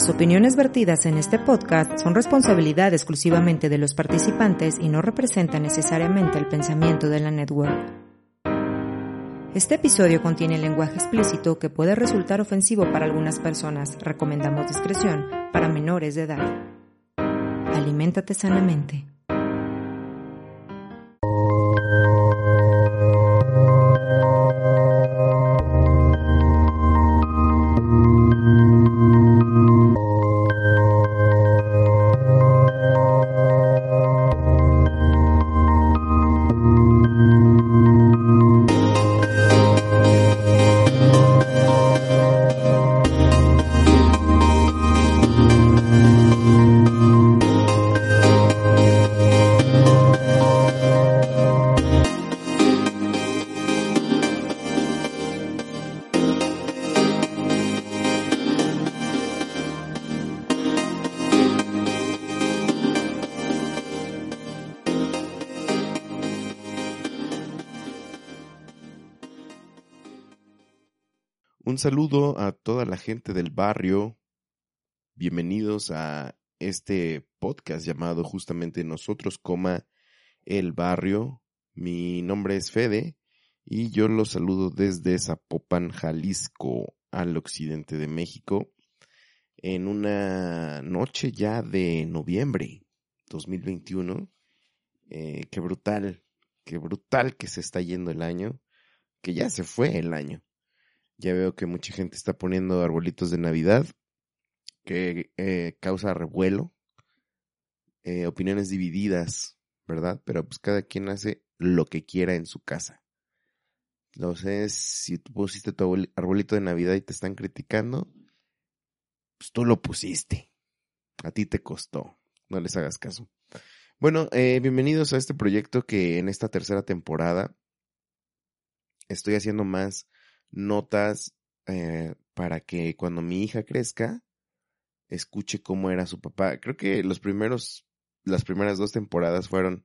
Las opiniones vertidas en este podcast son responsabilidad exclusivamente de los participantes y no representan necesariamente el pensamiento de la network. Este episodio contiene lenguaje explícito que puede resultar ofensivo para algunas personas. Recomendamos discreción para menores de edad. Aliméntate sanamente. Barrio. Bienvenidos a este podcast llamado justamente Nosotros, coma el barrio. Mi nombre es Fede y yo los saludo desde Zapopan, Jalisco, al occidente de México, en una noche ya de noviembre 2021. Eh, qué brutal, qué brutal que se está yendo el año, que ya se fue el año. Ya veo que mucha gente está poniendo arbolitos de Navidad, que eh, causa revuelo, eh, opiniones divididas, ¿verdad? Pero pues cada quien hace lo que quiera en su casa. Entonces, si tú pusiste tu arbolito de Navidad y te están criticando, pues tú lo pusiste. A ti te costó. No les hagas caso. Bueno, eh, bienvenidos a este proyecto que en esta tercera temporada estoy haciendo más notas eh, para que cuando mi hija crezca, escuche cómo era su papá. Creo que los primeros, las primeras dos temporadas fueron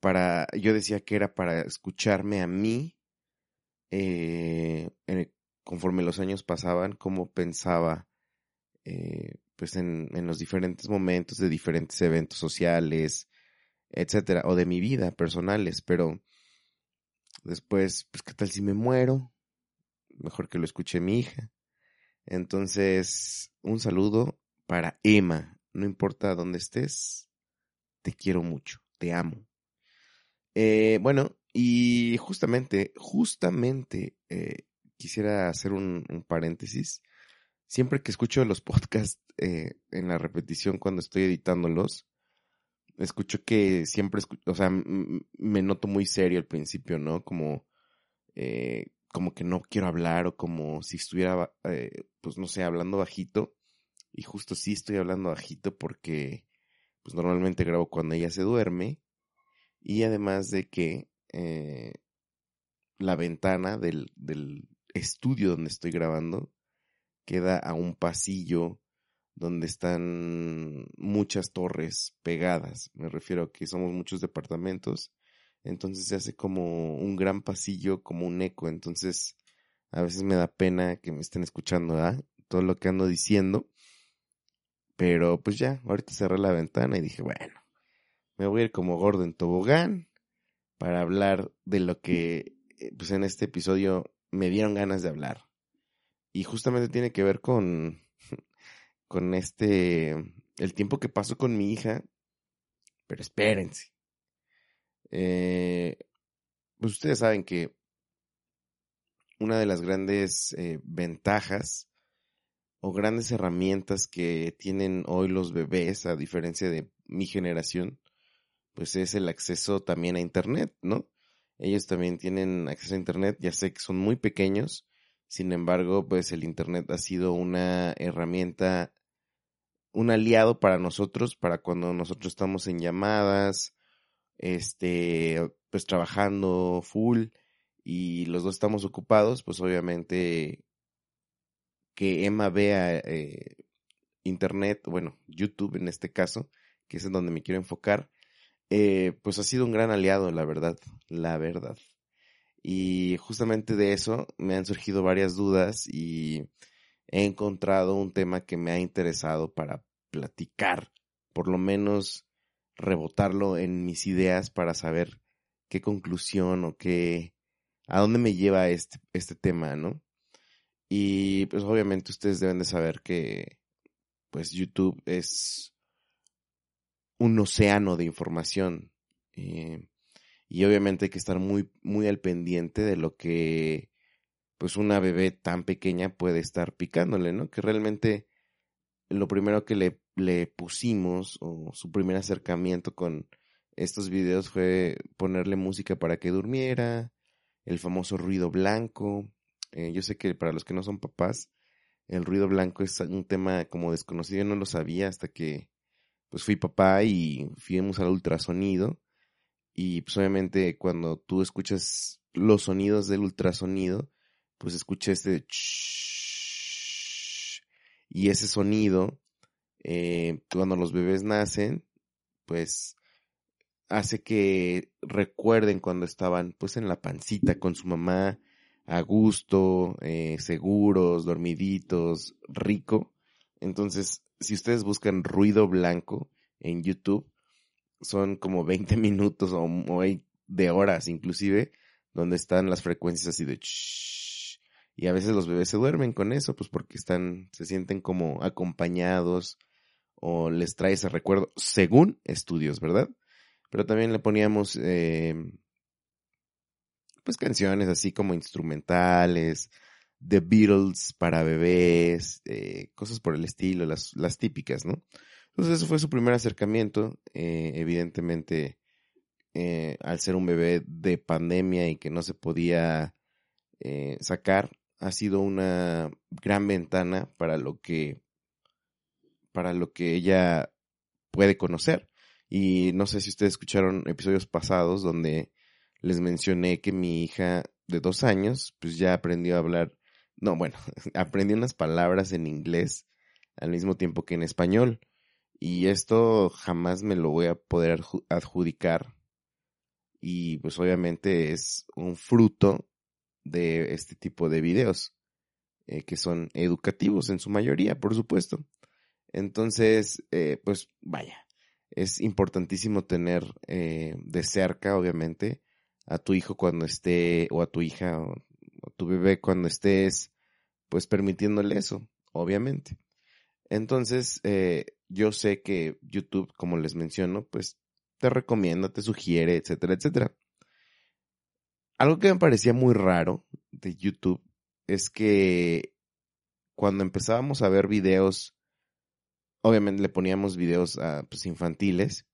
para, yo decía que era para escucharme a mí, eh, conforme los años pasaban, cómo pensaba, eh, pues en, en los diferentes momentos de diferentes eventos sociales, etcétera, o de mi vida personales, pero después, pues, ¿qué tal si me muero? Mejor que lo escuche mi hija. Entonces, un saludo para Emma. No importa dónde estés, te quiero mucho, te amo. Eh, bueno, y justamente, justamente eh, quisiera hacer un, paréntesis. Siempre que escucho los podcasts eh, en la repetición cuando estoy editándolos, escucho que siempre, o sea, me noto muy serio al principio, ¿no? Como eh, como que no quiero hablar o como si estuviera, eh, pues no sé, hablando bajito. Y justo sí estoy hablando bajito porque pues normalmente grabo cuando ella se duerme. Y además de que eh, la ventana del, del estudio donde estoy grabando queda a un pasillo donde están muchas torres pegadas. Me refiero a que somos muchos departamentos entonces se hace como un gran pasillo, como un eco, entonces a veces me da pena que me estén escuchando, Todo lo que ando diciendo, pero pues ya, ahorita cerré la ventana y dije, bueno, me voy a ir como gordo en tobogán para hablar de lo que, eh, pues en este episodio me dieron ganas de hablar. Y justamente tiene que ver con, con este, el tiempo que paso con mi hija, pero espérense. Eh, pues ustedes saben que una de las grandes eh, ventajas o grandes herramientas que tienen hoy los bebés, a diferencia de mi generación, pues es el acceso también a Internet, ¿no? Ellos también tienen acceso a Internet, ya sé que son muy pequeños, sin embargo, pues el Internet ha sido una herramienta, un aliado para nosotros, para cuando nosotros estamos en llamadas, este, pues trabajando full y los dos estamos ocupados, pues obviamente que Emma vea eh, internet, bueno, YouTube en este caso, que es en donde me quiero enfocar, eh, pues ha sido un gran aliado, la verdad, la verdad. Y justamente de eso me han surgido varias dudas y he encontrado un tema que me ha interesado para platicar, por lo menos rebotarlo en mis ideas para saber qué conclusión o qué, a dónde me lleva este, este tema, ¿no? Y pues obviamente ustedes deben de saber que pues YouTube es un océano de información. Eh, y obviamente hay que estar muy, muy al pendiente de lo que pues una bebé tan pequeña puede estar picándole, ¿no? Que realmente lo primero que le, le pusimos o su primer acercamiento con estos videos fue ponerle música para que durmiera, el famoso ruido blanco. Eh, yo sé que para los que no son papás, el ruido blanco es un tema como desconocido, yo no lo sabía hasta que pues fui papá y fuimos al ultrasonido y pues obviamente cuando tú escuchas los sonidos del ultrasonido, pues escucha este y ese sonido eh, cuando los bebés nacen, pues hace que recuerden cuando estaban pues en la pancita con su mamá a gusto, eh, seguros, dormiditos, rico. Entonces, si ustedes buscan ruido blanco en YouTube, son como 20 minutos o, de horas inclusive, donde están las frecuencias así de y a veces los bebés se duermen con eso, pues porque están, se sienten como acompañados o les trae ese recuerdo, según estudios, ¿verdad? Pero también le poníamos, eh, pues canciones así como instrumentales, The Beatles para bebés, eh, cosas por el estilo, las, las típicas, ¿no? Entonces eso fue su primer acercamiento, eh, evidentemente eh, al ser un bebé de pandemia y que no se podía sacar, ha sido una gran ventana para lo que para lo que ella puede conocer. Y no sé si ustedes escucharon episodios pasados donde les mencioné que mi hija de dos años, pues ya aprendió a hablar, no, bueno, aprendió unas palabras en inglés al mismo tiempo que en español. Y esto jamás me lo voy a poder adjudicar. Y pues obviamente es un fruto de este tipo de videos, eh, que son educativos en su mayoría, por supuesto. Entonces, eh, pues vaya, es importantísimo tener eh, de cerca, obviamente, a tu hijo cuando esté, o a tu hija, o, a tu bebé cuando estés, pues permitiéndole eso, obviamente. Entonces, yo sé que YouTube, como les menciono, pues te recomienda, te sugiere, etcétera, etcétera. Algo que me parecía muy raro de YouTube es que cuando empezábamos a ver videos, obviamente le poníamos videos a, pues, infantiles,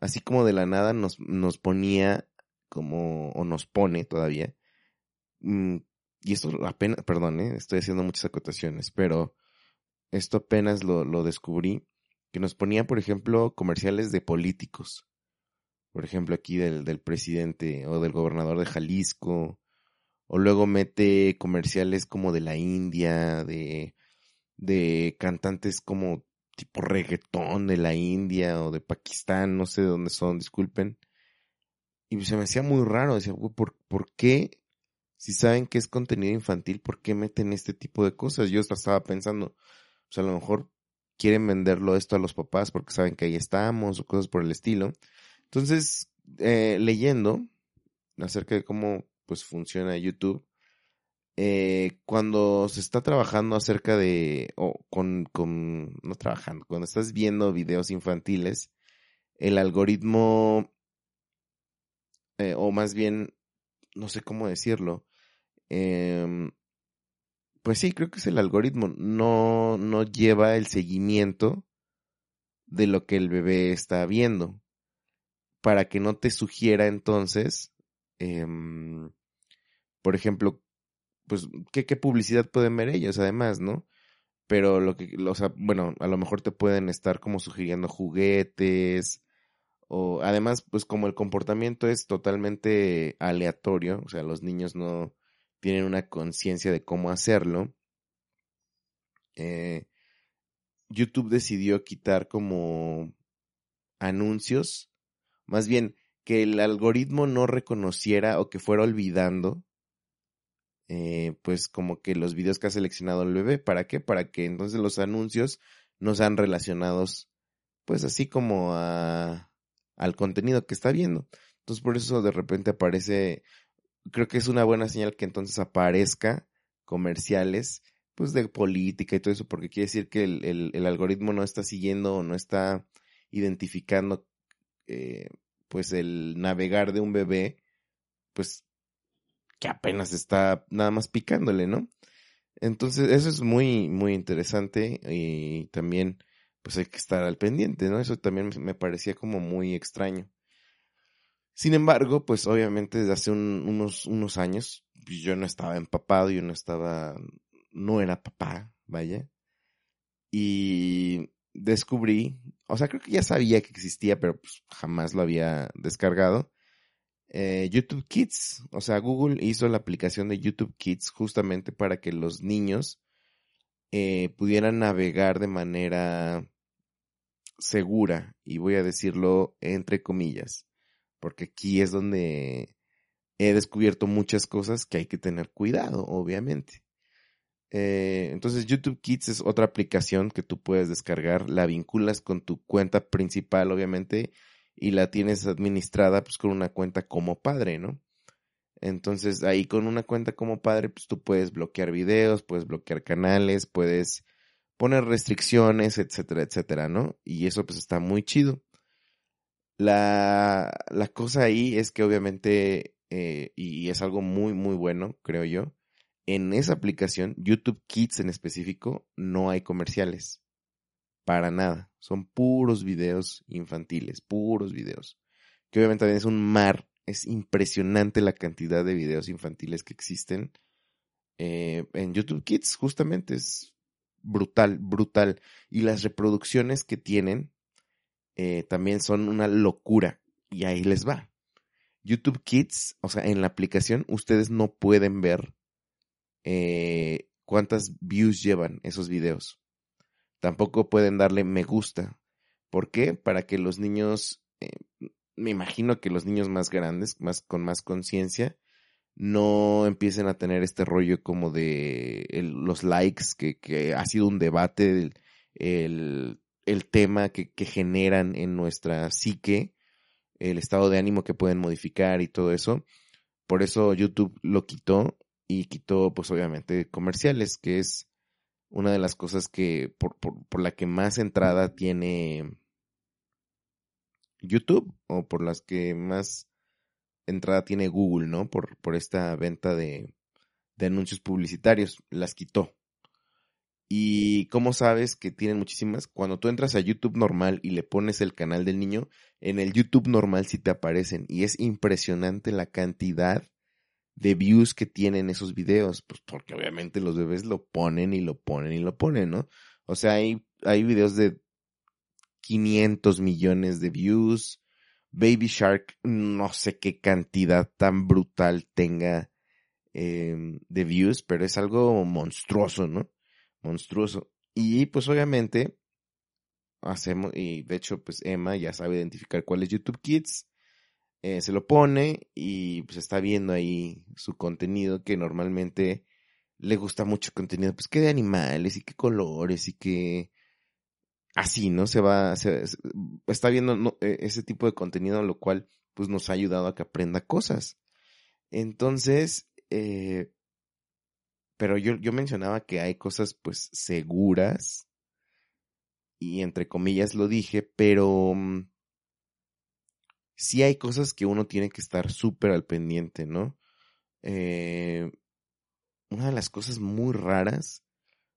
así como de la nada nos, nos ponía como, o nos pone todavía, mm, y esto apenas, perdón, ¿eh? estoy haciendo muchas acotaciones, pero esto apenas lo, lo descubrí, que nos ponía, por ejemplo, comerciales de políticos. Por ejemplo, aquí del, del presidente o del gobernador de Jalisco, o luego mete comerciales como de la India, de, de cantantes como tipo reggaetón de la India o de Pakistán, no sé de dónde son, disculpen. Y se me hacía muy raro, decía, ¿por, ¿por qué? Si saben que es contenido infantil, ¿por qué meten este tipo de cosas? Yo estaba pensando, pues a lo mejor quieren venderlo esto a los papás porque saben que ahí estamos o cosas por el estilo. Entonces, eh, leyendo acerca de cómo pues funciona YouTube, eh, cuando se está trabajando acerca de, o con, con, no trabajando, cuando estás viendo videos infantiles, el algoritmo, eh, o más bien, no sé cómo decirlo, em, pues sí, creo que es el algoritmo, no, no lleva el seguimiento de lo que el bebé está viendo. Para que no te sugiera entonces, em, por ejemplo, pues, ¿qué, ¿qué, publicidad pueden ver ellos además, ¿no? Pero lo que, o sea, bueno, a lo mejor te pueden estar como sugiriendo juguetes, o además, pues como el comportamiento es totalmente aleatorio, o sea, los niños no tienen una conciencia de cómo hacerlo, eh, YouTube decidió quitar como anuncios más bien, que el algoritmo no reconociera o que fuera olvidando eh, pues como que los videos que ha seleccionado el bebé. ¿Para qué? Para que entonces los anuncios no sean relacionados, pues así como a, al contenido que está viendo. Entonces por eso de repente aparece, creo que es una buena señal que entonces aparezca comerciales, pues de política y todo eso, porque quiere decir que el, el, algoritmo no está siguiendo o no está identificando, eh, pues el navegar de un bebé, pues que apenas está nada más picándole, ¿no? Entonces, eso es muy, muy interesante y también, pues hay que estar al pendiente, ¿no? Eso también me parecía como muy extraño. Sin embargo, pues obviamente desde hace unos, unos años, pues, yo no estaba empapado, yo no estaba, no era papá, vaya. Y descubrí, o sea, creo que ya sabía que existía, pero pues jamás lo había descargado eh, YouTube Kids. O sea, Google hizo la aplicación de YouTube Kids justamente para que los niños eh, pudieran navegar de manera segura, y voy a decirlo entre comillas, porque aquí es donde he descubierto muchas cosas que hay que tener cuidado, obviamente. Eh, entonces YouTube Kids es otra aplicación que tú puedes descargar, la vinculas con tu cuenta principal, obviamente, y la tienes administrada pues con una cuenta como padre, ¿no? Entonces ahí con una cuenta como padre pues tú puedes bloquear videos, puedes bloquear canales, puedes poner restricciones, etcétera, etcétera, ¿no? Y eso pues está muy chido. La, la cosa ahí es que obviamente, eh, y es algo muy, muy bueno, creo yo, en esa aplicación, YouTube Kids en específico, no hay comerciales. Para nada. Son puros videos infantiles, puros videos. Que obviamente también es un mar. Es impresionante la cantidad de videos infantiles que existen eh, en YouTube Kids, justamente. Es brutal, brutal. Y las reproducciones que tienen eh, también son una locura. Y ahí les va. YouTube Kids, o sea, en la aplicación ustedes no pueden ver eh, cuántas views llevan esos videos. Tampoco pueden darle me gusta. ¿Por qué? Para que los niños, eh, me imagino que los niños más grandes, más con más conciencia, no empiecen a tener este rollo como de los likes, que, ha sido un debate, el, el, tema que, que, generan en nuestra psique, el estado de ánimo que pueden modificar y todo eso. Por eso YouTube lo quitó y quitó, pues obviamente, comerciales, que es una de las cosas que por, por, la que más entrada tiene YouTube o por las que más entrada tiene Google, ¿no? Por, por esta venta de, de anuncios publicitarios, las quitó. Y cómo sabes que tienen muchísimas, cuando tú entras a YouTube normal y le pones el canal del niño, en el YouTube normal sí te aparecen y es impresionante la cantidad de views que tienen esos videos, pues porque obviamente los bebés lo ponen y lo ponen y lo ponen, ¿no? O sea, hay, hay videos de 500 millones de views. Baby Shark, no sé qué cantidad tan brutal tenga em, de views, pero es algo monstruoso, ¿no? Monstruoso. Y pues obviamente hacemos, y de hecho pues Emma ya sabe identificar cuál es YouTube Kids eh, se lo pone y pues está viendo ahí su contenido que normalmente le gusta mucho contenido, pues que de animales y qué colores y que así, ¿no? Se va, se, está viendo e, ese tipo de contenido, lo cual pues nos ha ayudado a que aprenda cosas. Entonces, eh, pero yo, yo mencionaba que hay cosas pues seguras y entre comillas lo dije, pero mm, sí hay cosas que uno tiene que estar súper al pendiente, ¿no? Eh, una de las cosas muy raras,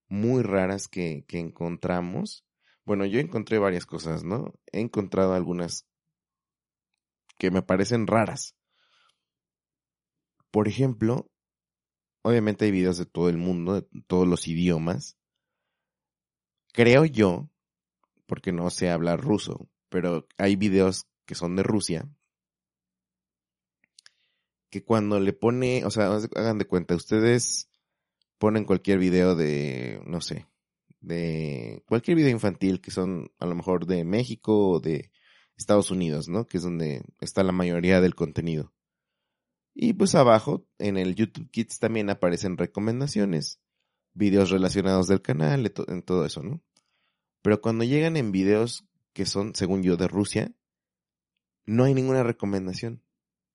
muy raras que, que encontramos, bueno, yo encontré varias cosas, ¿no? He encontrado algunas que me parecen raras. Por ejemplo, obviamente hay videos de todo el mundo, de todos los idiomas. Creo yo, porque no sé hablar ruso, pero hay videos que son de Rusia, que cuando le pone, o sea, hagan de cuenta, ustedes ponen cualquier video de, no sé, de cualquier video infantil que son a lo mejor de México o de Estados Unidos, ¿no? Que es donde está la mayoría del contenido. Y pues abajo, en el YouTube Kids también aparecen recomendaciones, videos relacionados del canal, en todo eso, ¿no? Pero cuando llegan en videos que son, según yo, de Rusia, no hay ninguna recomendación.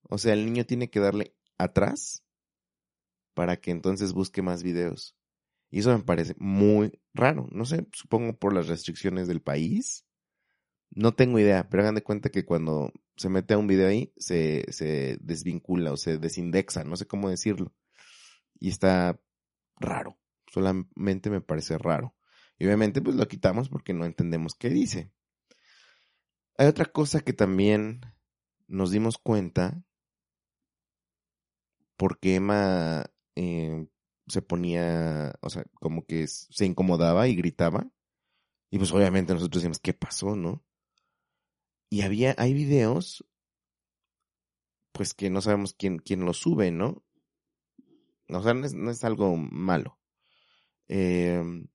O sea, el niño tiene que darle atrás para que entonces busque más videos. Y eso me parece muy raro. No sé, supongo por las restricciones del país. No tengo idea, pero hagan de cuenta que cuando se mete a un video ahí, se, se desvincula o se desindexa, no sé cómo decirlo. Y está raro. Solamente me parece raro. Y obviamente pues lo quitamos porque no entendemos qué dice. Hay otra cosa que también nos dimos cuenta porque Emma eh, se ponía, o sea, como que se incomodaba y gritaba. Y pues obviamente nosotros decimos, ¿qué pasó, no? Y había, hay videos, pues que no sabemos quién, quién los sube, ¿no? O sea, no es, algo malo. Em,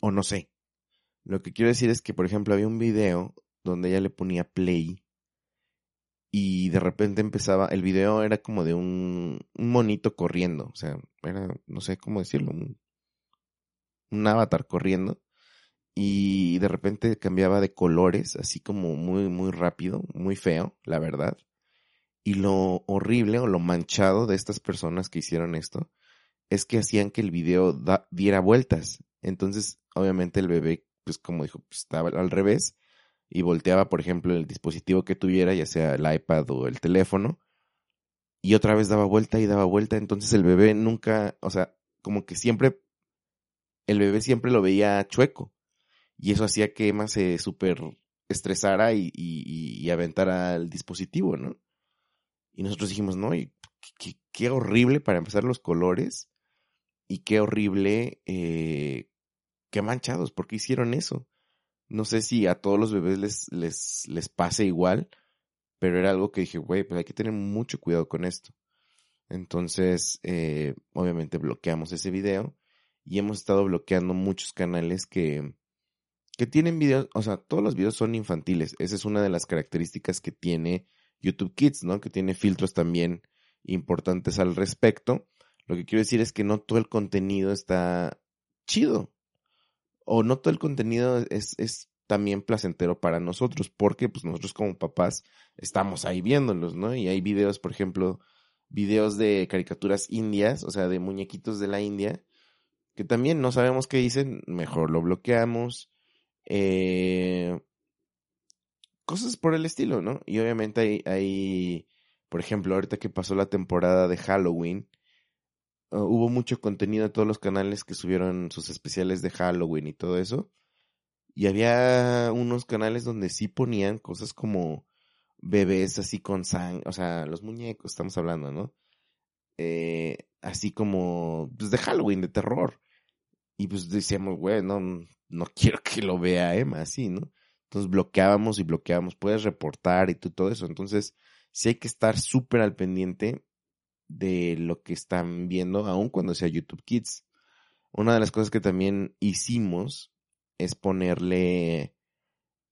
o no sé. Lo que quiero decir es que, por ejemplo, había un video donde ella le ponía play y de repente empezaba, el video era como de un, un monito corriendo, o sea, era, no sé cómo decirlo, un, avatar corriendo y de repente cambiaba de colores, así como muy, muy rápido, muy feo, la verdad. Y lo horrible o lo manchado de estas personas que hicieron esto es que hacían que el video diera vueltas. Entonces, obviamente el bebé, como dijo, pues, estaba al revés y volteaba, por ejemplo, el dispositivo que tuviera, ya sea el iPad o el teléfono, y otra vez daba vuelta y daba vuelta, entonces el bebé nunca, o sea, como que siempre, el bebé siempre lo veía chueco, y eso hacía que Emma se súper estresara y, y, aventara el dispositivo, ¿no? Y nosotros dijimos, no, y qué, qué horrible para empezar los colores, y qué horrible, eh, qué manchados, ¿por qué hicieron eso? No sé si a todos los bebés les, les, les pase igual, pero era algo que dije, güey, pues hay que tener mucho cuidado con esto. Entonces, eh, obviamente bloqueamos ese video y hemos estado bloqueando muchos canales que, que tienen videos, o sea, todos los videos son infantiles. Esa es una de las características que tiene YouTube Kids, ¿no? Que tiene filtros también importantes al respecto. Lo que quiero decir es que no todo el contenido está chido o no todo el contenido es, es también placentero para nosotros, porque pues nosotros como papás estamos ahí viéndolos, ¿no? Y hay videos, por ejemplo, videos de caricaturas indias, o sea, de muñequitos de la India, que también no sabemos qué dicen, mejor lo bloqueamos. Eh, cosas por el estilo, ¿no? Y obviamente hay, hay, por ejemplo, ahorita que pasó la temporada de Halloween, Ah, hubo mucho contenido en todos los canales que subieron sus especiales de Halloween y todo eso. Y había unos canales donde sí ponían cosas como bebés así con sangre, o sea, los muñecos, estamos hablando, ¿no? Eh, así como, pues de Halloween, de terror. Y pues decíamos, güey, no, no quiero que lo vea Emma así, ¿no? Entonces bloqueábamos y bloqueábamos, puedes reportar y todo eso. Entonces, sí hay que estar súper al pendiente de lo que están viendo, aun cuando sea YouTube Kids. Una de las cosas que también hicimos es ponerle,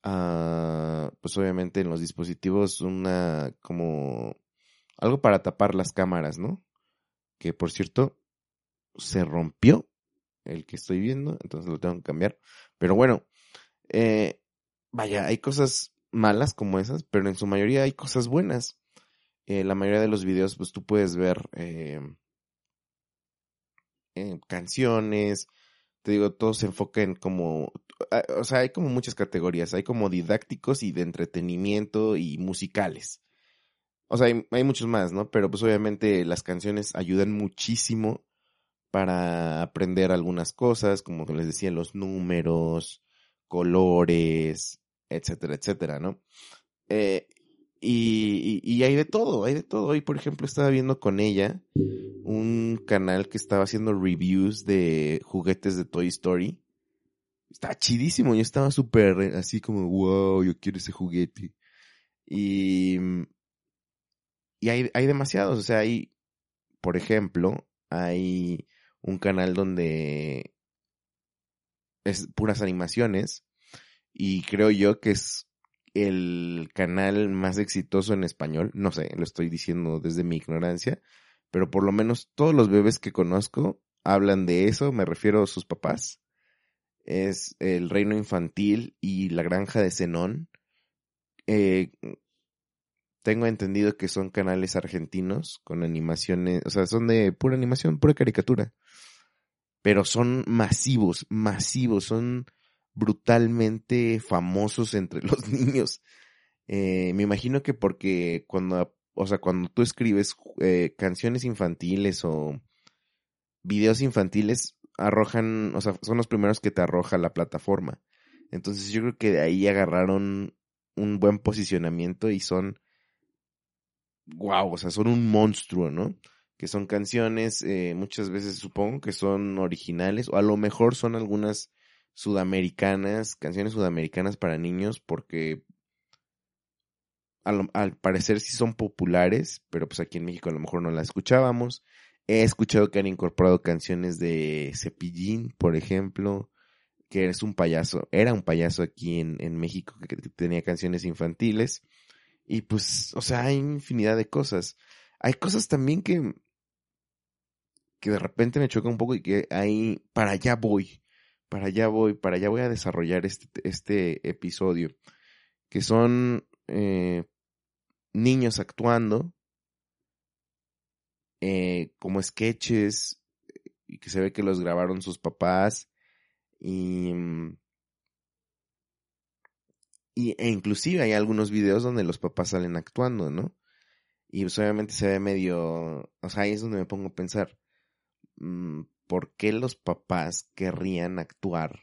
uh, pues obviamente en los dispositivos una como algo para tapar las cámaras, ¿no? Que por cierto se rompió el que estoy viendo, entonces lo tengo que cambiar. Pero bueno, eh, vaya, hay cosas malas como esas, pero en su mayoría hay cosas buenas. Eh, la mayoría de los videos, pues tú puedes ver eh, canciones, te digo, todo se enfoca en como, ah, o sea, hay como muchas categorías, hay como didácticos y de entretenimiento y musicales. O sea, hay, hay muchos más, ¿no? Pero pues obviamente las canciones ayudan muchísimo para aprender algunas cosas, como les decía, los números, colores, etcétera, etcétera, ¿no? Eh, y, y, hay de todo, hay de todo. Hoy, por ejemplo, estaba viendo con ella un canal que estaba haciendo reviews de juguetes de Toy Story. Está chidísimo, yo estaba súper así como, wow, yo quiero ese juguete. Y, y hay, hay demasiados, o sea, hay, por ejemplo, hay un canal donde es puras animaciones y creo yo que es el canal más exitoso en español. No sé, lo estoy diciendo desde mi ignorancia, pero por lo menos todos los bebés que conozco hablan de eso, me refiero a sus papás. Es el reino infantil y la granja de Zenón. Eh, tengo entendido que son canales argentinos con animaciones, o sea, son de pura animación, pura caricatura. Pero son masivos, masivos, son brutalmente famosos entre los niños. Eh, me imagino que porque cuando, o sea, cuando tú escribes eh, canciones infantiles o videos infantiles, arrojan, o sea, son los primeros que te arroja la plataforma. Entonces yo creo que de ahí agarraron un buen posicionamiento y son, wow, o sea, son un monstruo, ¿no? Que son canciones, eh, muchas veces supongo que son originales, o a lo mejor son algunas sudamericanas, canciones sudamericanas para niños, porque al, parecer sí son populares, pero pues aquí en México a lo mejor no las escuchábamos. He escuchado que han incorporado canciones de Cepillín, por ejemplo, que es un payaso, era un payaso aquí en, en México que, que tenía canciones infantiles. Y pues, o sea, hay infinidad de cosas. Hay cosas también que, que de repente me choca un poco y que ahí, para allá voy para allá voy, para allá voy a desarrollar este, este episodio, que son eh, niños actuando eh, como sketches y que se ve que los grabaron sus papás y, y e inclusive hay algunos videos donde los papás salen actuando, ¿no? Y pues obviamente se ve medio, o sea, ahí es donde me pongo a pensar, mmm, ¿por qué los papás querrían actuar?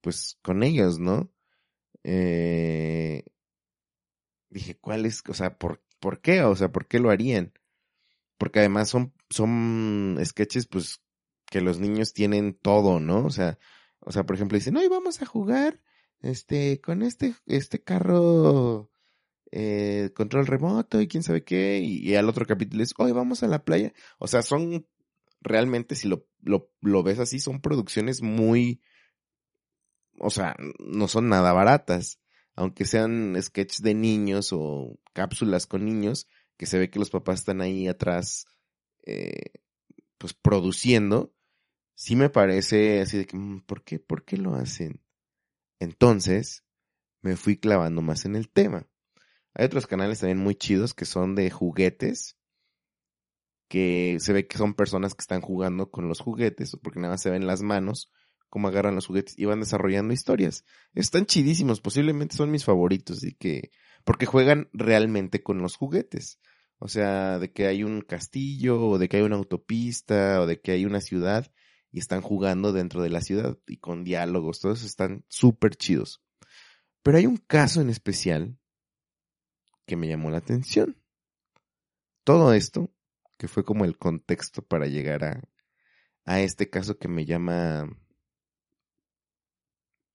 Pues con ellos, ¿no? Eh, dije, ¿cuál es? O sea, ¿por, ¿por qué? O sea, ¿por qué lo harían? Porque además son, son sketches, pues, que los niños tienen todo, ¿no? O sea, o sea, por ejemplo, dicen, hoy vamos a jugar, este, con este, este carro, eh, control remoto y quién sabe qué, y, y, al otro capítulo es, hoy vamos a la playa. O sea, son realmente si lo, lo, lo ves así, son producciones muy, o sea, no son nada baratas. Aunque sean sketches de niños o cápsulas con niños, que se ve que los papás están ahí atrás, eh, pues produciendo, sí me parece así de que, mm, ¿por qué? ¿Por qué lo hacen? Entonces, me fui clavando más en el tema. Hay otros canales también muy chidos que son de juguetes, que se ve que son personas que están jugando con los juguetes, porque nada más se ven las manos, cómo agarran los juguetes y van desarrollando historias. Están chidísimos, posiblemente son mis favoritos y que, porque juegan realmente con los juguetes. O sea, de que hay un castillo, o de que hay una autopista, o de que hay una ciudad, y están jugando dentro de la ciudad y con diálogos, todos están súper chidos. Pero hay un caso en especial que me llamó la atención. Todo esto que fue como el contexto para llegar a, a este caso que me llama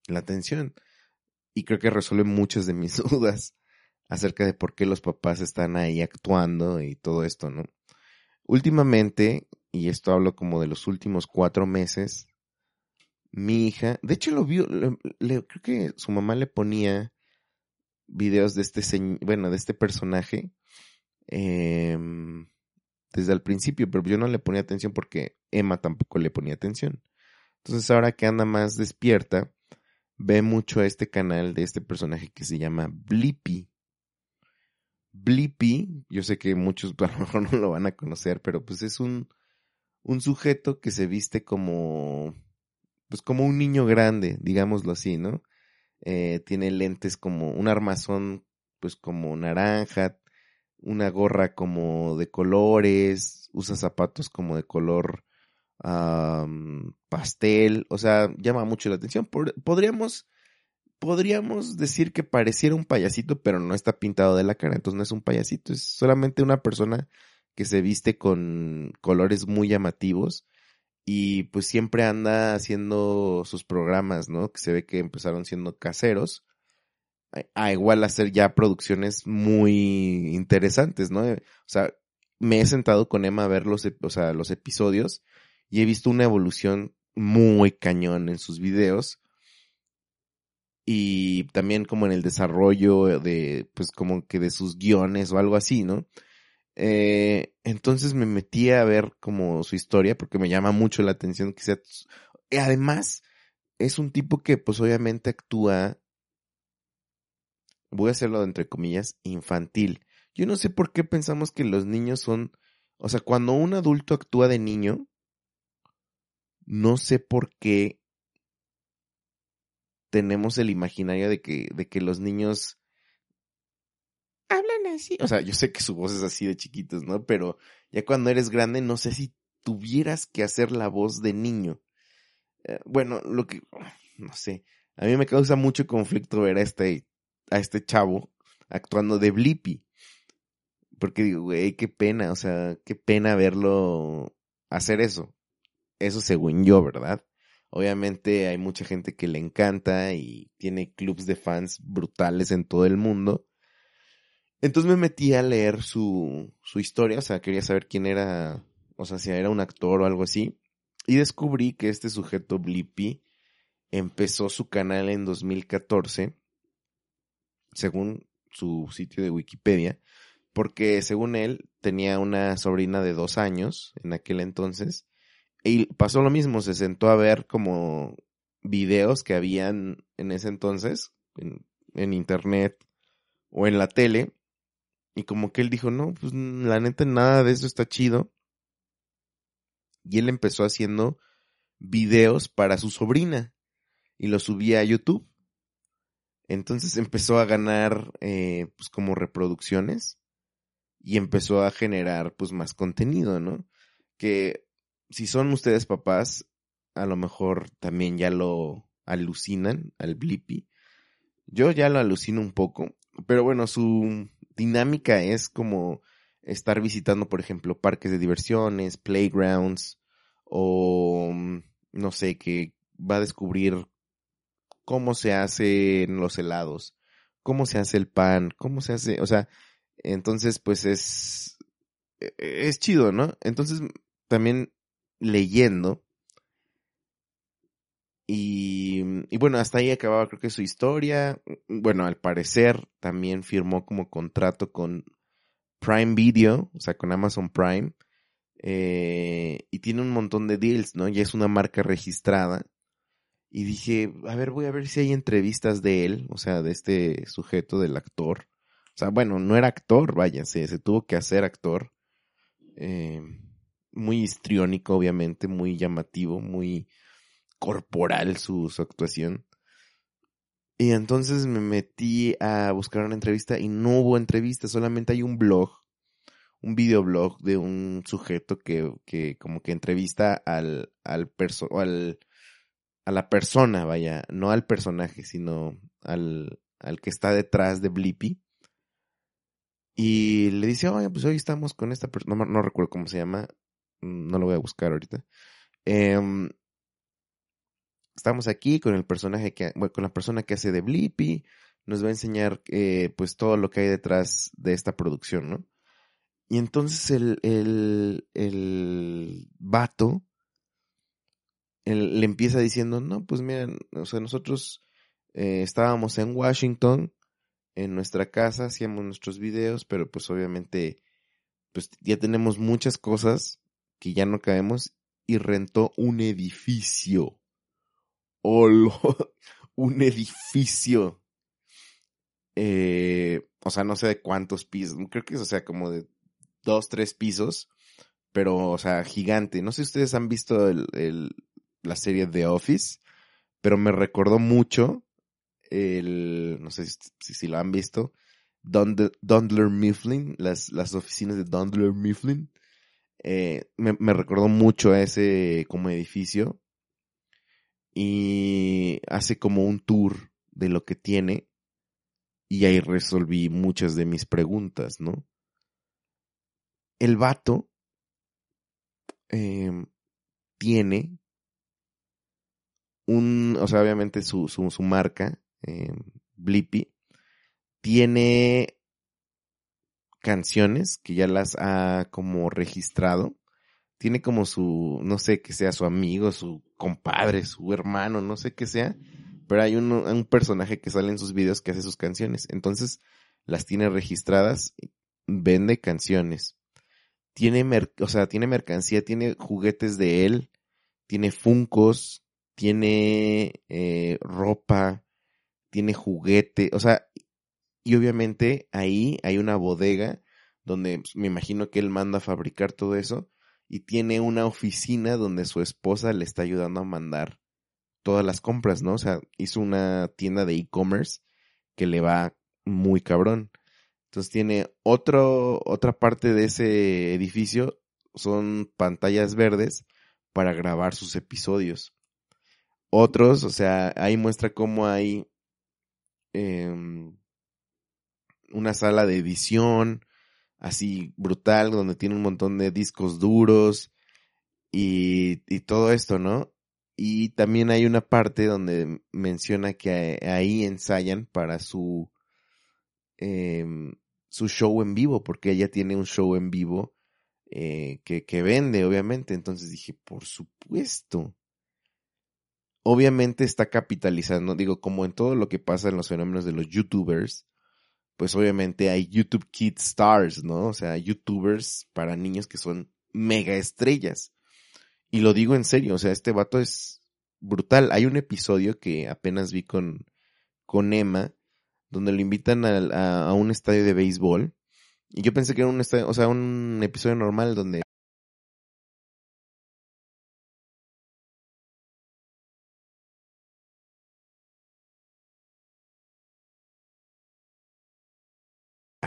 la atención. Y creo que resuelve muchas de mis dudas acerca de por qué los papás están ahí actuando y todo esto, ¿no? Últimamente, y esto hablo como de los últimos cuatro meses, mi hija, de hecho lo vio, le, creo que su mamá le ponía videos de este, bueno, de este personaje, eh, desde el principio, pero yo no le ponía atención porque Emma tampoco le ponía atención. Entonces ahora que anda más despierta, ve mucho a este canal de este personaje que se llama Blippi. Blippi, yo sé que muchos a lo mejor no lo van a conocer, pero pues es un, un sujeto que se viste como, pues como un niño grande, digámoslo así, ¿no? Eh, tiene lentes como un armazón, pues como naranja, una gorra como de colores, usa zapatos como de color pastel, o sea, llama mucho la atención. podríamos, podríamos decir que pareciera un payasito, pero no está pintado de la cara, entonces no es un payasito, es solamente una persona que se viste con colores muy llamativos y pues siempre anda haciendo sus programas, ¿no? Que se ve que empezaron siendo caseros a igual hacer ya producciones muy interesantes, ¿no? O sea, me he sentado con Emma a ver los, o sea, los episodios y he visto una evolución muy cañón en sus videos. y también como en el desarrollo de, pues como que de sus guiones o algo así, ¿no? Eh, entonces me metí a ver como su historia porque me llama mucho la atención que sea... Además, es un tipo que pues obviamente actúa, voy a hacerlo entre comillas, infantil. Yo no sé por qué pensamos que los niños son, o sea, cuando un adulto actúa de niño, no sé por qué tenemos el imaginario de que, de que los niños hablan así. O sea, yo sé que su voz es así de chiquitos, ¿no? Pero ya cuando eres grande, no sé si tuvieras que hacer la voz de niño. Eh, bueno, lo que, no sé, a mí me causa mucho conflicto ver a este, a este chavo actuando de Blippi. Porque digo, güey, qué pena, o sea, qué pena verlo hacer eso. Eso según yo, ¿verdad? Obviamente hay mucha gente que le encanta y tiene clubs de fans brutales en todo el mundo. Entonces me metí a leer su, su historia, o sea, quería saber quién era, o sea, si era un actor o algo así. Y descubrí que este sujeto Blippi empezó su canal en 2014, según su sitio de Wikipedia, porque según él tenía una sobrina de dos años en aquel entonces y pasó lo mismo, se sentó a ver como videos que habían en ese entonces, en, internet o en la tele, y como que él dijo, no, pues la neta nada de eso está chido. Y él empezó haciendo videos para su sobrina y los subía a YouTube. Entonces empezó a ganar eh, pues como reproducciones y empezó a generar pues más contenido, ¿no? Que si son ustedes papás, a lo mejor también ya lo alucinan al Blippi. Yo ya lo alucino un poco, pero bueno, su dinámica es como estar visitando, por ejemplo, parques de diversiones, playgrounds, o mm, no sé, que va a descubrir cómo se hacen los helados, cómo se hace el pan, cómo se hace, o sea, entonces pues es, e, e, es chido, ¿no? Entonces también leyendo. Y, y, bueno, hasta ahí acababa creo que su historia. Bueno, al parecer también firmó como contrato con Prime Video, o sea, con Amazon Prime. Eh, y tiene un montón de deals, ¿no? Ya es una marca registrada. Y dije, a ver, voy a ver si hay entrevistas de él, o sea, de este sujeto, del actor. O sea, bueno, no era actor, vaya, se, tuvo que hacer actor. Eh, muy histriónico, obviamente, muy llamativo, muy corporal su, su actuación. Y entonces me metí a buscar una entrevista y no hubo entrevista, solamente hay un blog, un videoblog de un sujeto que, que como que entrevista al, al a la persona, vaya, no al personaje, sino al, al que está detrás de Blippi. Y le dice, oye, pues hoy estamos con esta persona, no, recuerdo cómo se llama, no lo voy a buscar ahorita. Em, estamos aquí con el personaje que, con la persona que hace de Blippi, nos va a enseñar eh, pues todo lo que hay detrás de esta producción, ¿no? Y entonces el, el, el vato le empieza diciendo, no, pues miren, o sea, nosotros eh, estábamos en Washington, en nuestra casa, hacíamos nuestros videos, pero pues obviamente, pues ya tenemos muchas cosas que ya no caemos y rentó un edificio. un edificio. Eh, o sea, no sé de cuántos pisos. Creo que es, o sea, como de dos, tres pisos. Pero, o sea, gigante. No sé si ustedes han visto el, la serie The Office. Pero me recordó mucho el, no sé si, si, lo han visto, Dundler Mifflin, las, las oficinas de Dundler Mifflin. Eh, me, me, recordó mucho a ese como edificio y hace como un tour de lo que tiene y ahí resolví muchas de mis preguntas, ¿no? El vato em, tiene un, o sea, obviamente su, su, marca, eh, Blippi, tiene canciones que ya las ha como registrado. Tiene como su, no sé, que sea su amigo, su compadre, su hermano, no sé qué sea, pero hay un, un personaje que sale en sus videos que hace sus canciones. Entonces, las tiene registradas, vende canciones. Tiene, o sea, tiene mercancía, tiene juguetes de él, tiene funcos, tiene eh, ropa, tiene juguete, o sea, y obviamente ahí hay una bodega donde pues, me imagino que él manda a fabricar todo eso y tiene una oficina donde su esposa le está ayudando a mandar todas las compras, ¿no? O sea, hizo una tienda de e-commerce que le va muy cabrón. Entonces tiene otro, otra parte de ese edificio, son pantallas verdes para grabar sus episodios. Otros, o sea, ahí muestra cómo hay em, una sala de edición así brutal donde tiene un montón de discos duros y, todo esto, ¿no? Y también hay una parte donde menciona que ahí ensayan para su, em, su show en vivo, porque ella tiene un show en vivo eh, que, que vende, obviamente. Entonces dije, por supuesto. Obviamente está capitalizando, digo, como en todo lo que pasa en los fenómenos de los youtubers, pues obviamente hay YouTube Kids Stars, ¿no? O sea, youtubers para niños que son mega estrellas. Y lo digo en serio, o sea, este vato es brutal. Hay un episodio que apenas vi con, con Emma, donde lo invitan a, a, un estadio de béisbol. Y yo pensé que era un estadio, o sea, un episodio normal donde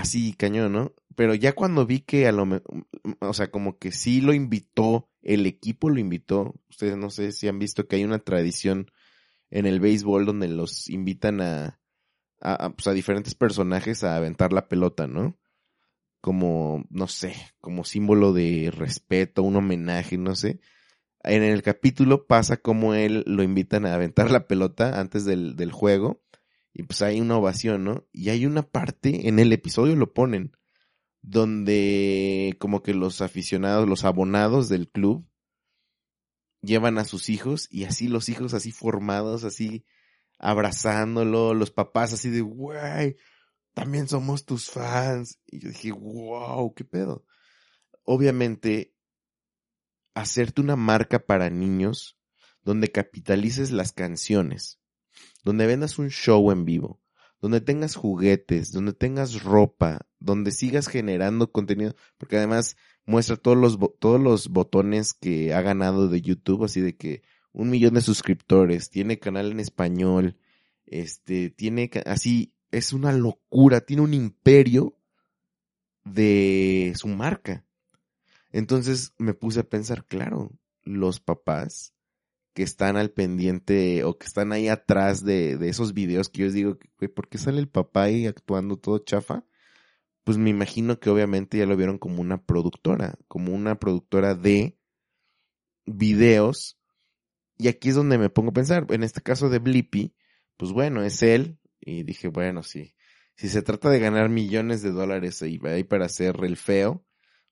así cañón, ¿no? Pero ya cuando vi que a lo o sea, como que sí lo invitó, el equipo lo invitó, ustedes no sé si han visto que hay una tradición en el béisbol donde los invitan a, a, pues a diferentes personajes a aventar la pelota, ¿no? Como, no sé, como símbolo de respeto, un homenaje, no sé. En el capítulo pasa como él lo invitan a aventar la pelota antes del, del juego y pues hay una ovación, ¿no? Y hay una parte, en el episodio lo ponen, donde como que los aficionados, los abonados del club, llevan a sus hijos y así los hijos así formados, así abrazándolo, los papás así de, güey, también somos tus fans. Y yo dije, wow, qué pedo. Obviamente, hacerte una marca para niños donde capitalices las canciones, donde vendas un show en vivo, donde tengas juguetes, donde tengas ropa, donde sigas generando contenido, porque además muestra todos los, todos los botones que ha ganado de YouTube, así de que un millón de suscriptores, tiene canal en español, este, tiene así, es una locura, tiene un imperio de su marca. Entonces me puse a pensar, claro, los papás que están al pendiente o que están ahí atrás de, esos videos que yo les digo, ¿por qué sale el papá ahí actuando todo chafa? Pues me imagino que obviamente ya lo vieron como una productora, como una productora de videos. Y aquí es donde me pongo a pensar, en este caso de Blippi, pues bueno, es él. Y dije, bueno, sí, si se trata de ganar millones de dólares ahí para hacer el feo